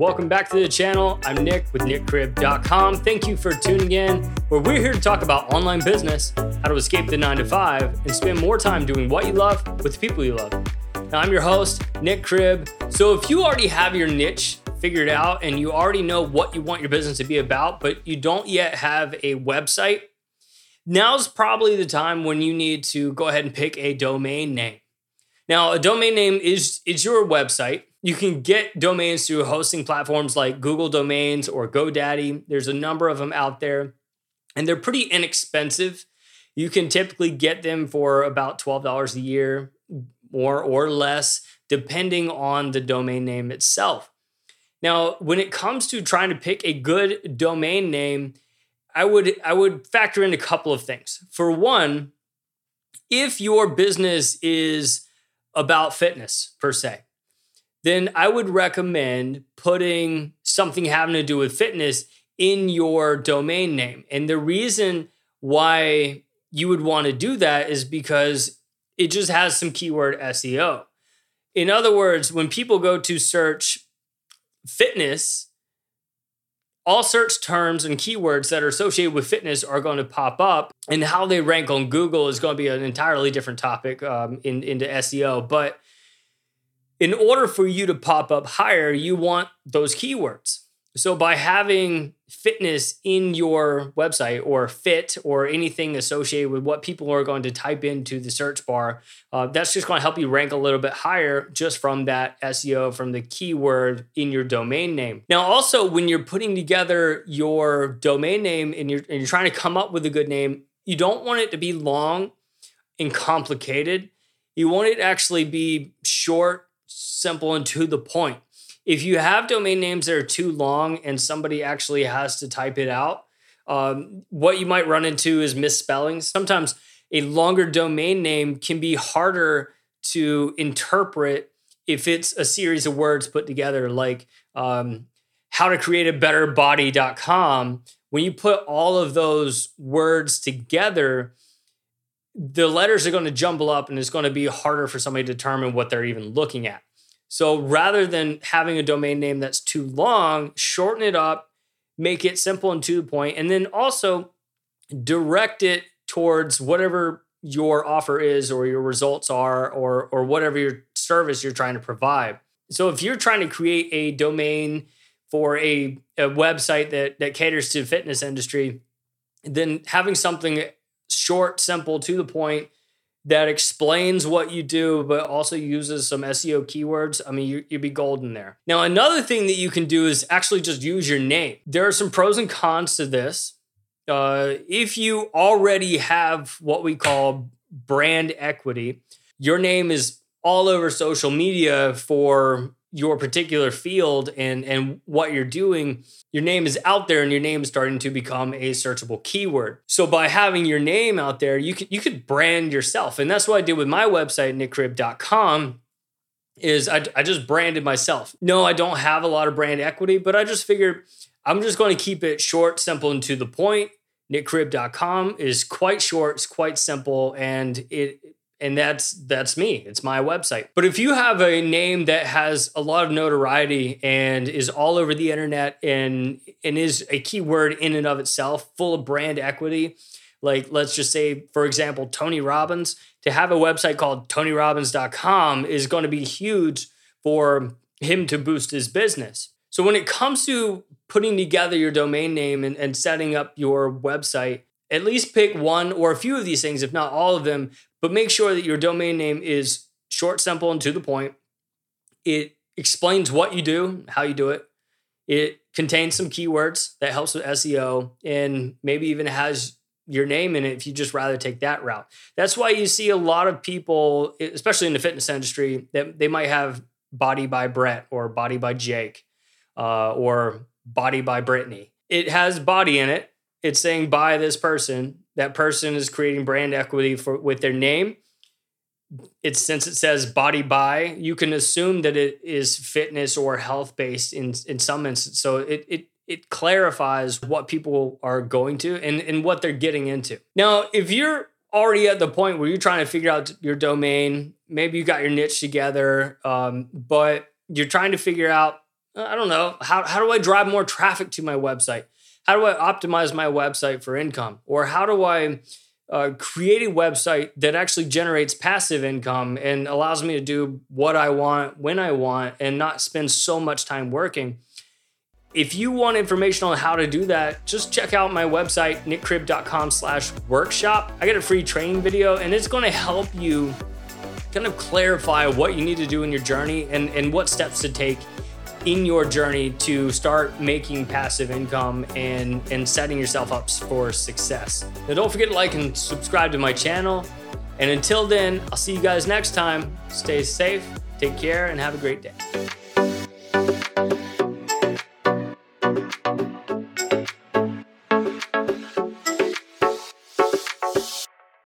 Welcome back to the channel. I'm Nick with nickcribb.com. Thank you for tuning in, where we're here to talk about online business, how to escape the nine to five, and spend more time doing what you love with the people you love. Now, I'm your host, Nick Cribb. So, if you already have your niche figured out and you already know what you want your business to be about, but you don't yet have a website, now's probably the time when you need to go ahead and pick a domain name. Now, a domain name is, is your website you can get domains through hosting platforms like Google Domains or GoDaddy. There's a number of them out there, and they're pretty inexpensive. You can typically get them for about $12 a year more or less, depending on the domain name itself. Now, when it comes to trying to pick a good domain name, I would I would factor in a couple of things. For one, if your business is about fitness per se, then I would recommend putting something having to do with fitness in your domain name. And the reason why you would want to do that is because it just has some keyword SEO. In other words, when people go to search fitness, all search terms and keywords that are associated with fitness are going to pop up, and how they rank on Google is going to be an entirely different topic um, in, into SEO. But in order for you to pop up higher, you want those keywords. So by having fitness in your website or fit or anything associated with what people are going to type into the search bar, uh, that's just going to help you rank a little bit higher just from that SEO, from the keyword in your domain name. Now, also when you're putting together your domain name and you're, and you're trying to come up with a good name, you don't want it to be long and complicated. You want it to actually be short simple and to the point. If you have domain names that are too long and somebody actually has to type it out, um, what you might run into is misspellings. Sometimes a longer domain name can be harder to interpret if it's a series of words put together, like um, how to create a better body.com. When you put all of those words together, the letters are going to jumble up and it's going to be harder for somebody to determine what they're even looking at. So rather than having a domain name that's too long, shorten it up, make it simple and to the point, and then also direct it towards whatever your offer is or your results are or or whatever your service you're trying to provide. So if you're trying to create a domain for a, a website that that caters to fitness industry, then having something short, simple, to the point that explains what you do, but also uses some SEO keywords, I mean, you, would be golden there. Now, another thing that you can do is actually just use your name. There are some pros and cons to this. Uh, if you already have what we call brand equity, your name is all over social media for your particular field and and what you're doing your name is out there and your name is starting to become a searchable keyword. So by having your name out there you could you could brand yourself. And that's what i did with my website nickcribb.com is I, I just branded myself. No i don't have a lot of brand equity but i just figured i'm just going to keep it short simple and to the point. nickcribb.com is quite short it's quite simple and it and that's that's me. It's my website. But if you have a name that has a lot of notoriety and is all over the internet and and is a keyword in and of itself full of brand equity like let's just say for example tony robbins to have a website called tonyrobbins.com is going to be huge for him to boost his business. So when it comes to putting together your domain name and, and setting up your website at least pick one or a few of these things, if not all of them, but make sure that your domain name is short, simple, and to the point. It explains what you do, how you do it. It contains some keywords that helps with SEO and maybe even has your name in it if you just rather take that route. That's why you see a lot of people, especially in the fitness industry, that they might have body by Brett or body by Jake uh, or body by Brittany. It has body in it it's saying by this person. That person is creating brand equity for with their name. It's since it says body by, you can assume that it is fitness or health based in in some instance So it it it clarifies what people are going to and, and what they're getting into. Now, if you're already at the point where you're trying to figure out your domain, maybe you got your niche together, um, but you're trying to figure out I don't know, how, how do I drive more traffic to my website? How do I optimize my website for income? Or how do I uh, create a website that actually generates passive income and allows me to do what I want when I want and not spend so much time working? If you want information on how to do that, just check out my website, nickcribb.com slash workshop. I got a free training video and it's going to help you kind of clarify what you need to do in your journey and, and what steps to take in your journey to start making passive income and, and setting yourself up for success. Now, don't forget to like and subscribe to my channel. And until then, I'll see you guys next time. Stay safe, take care, and have a great day.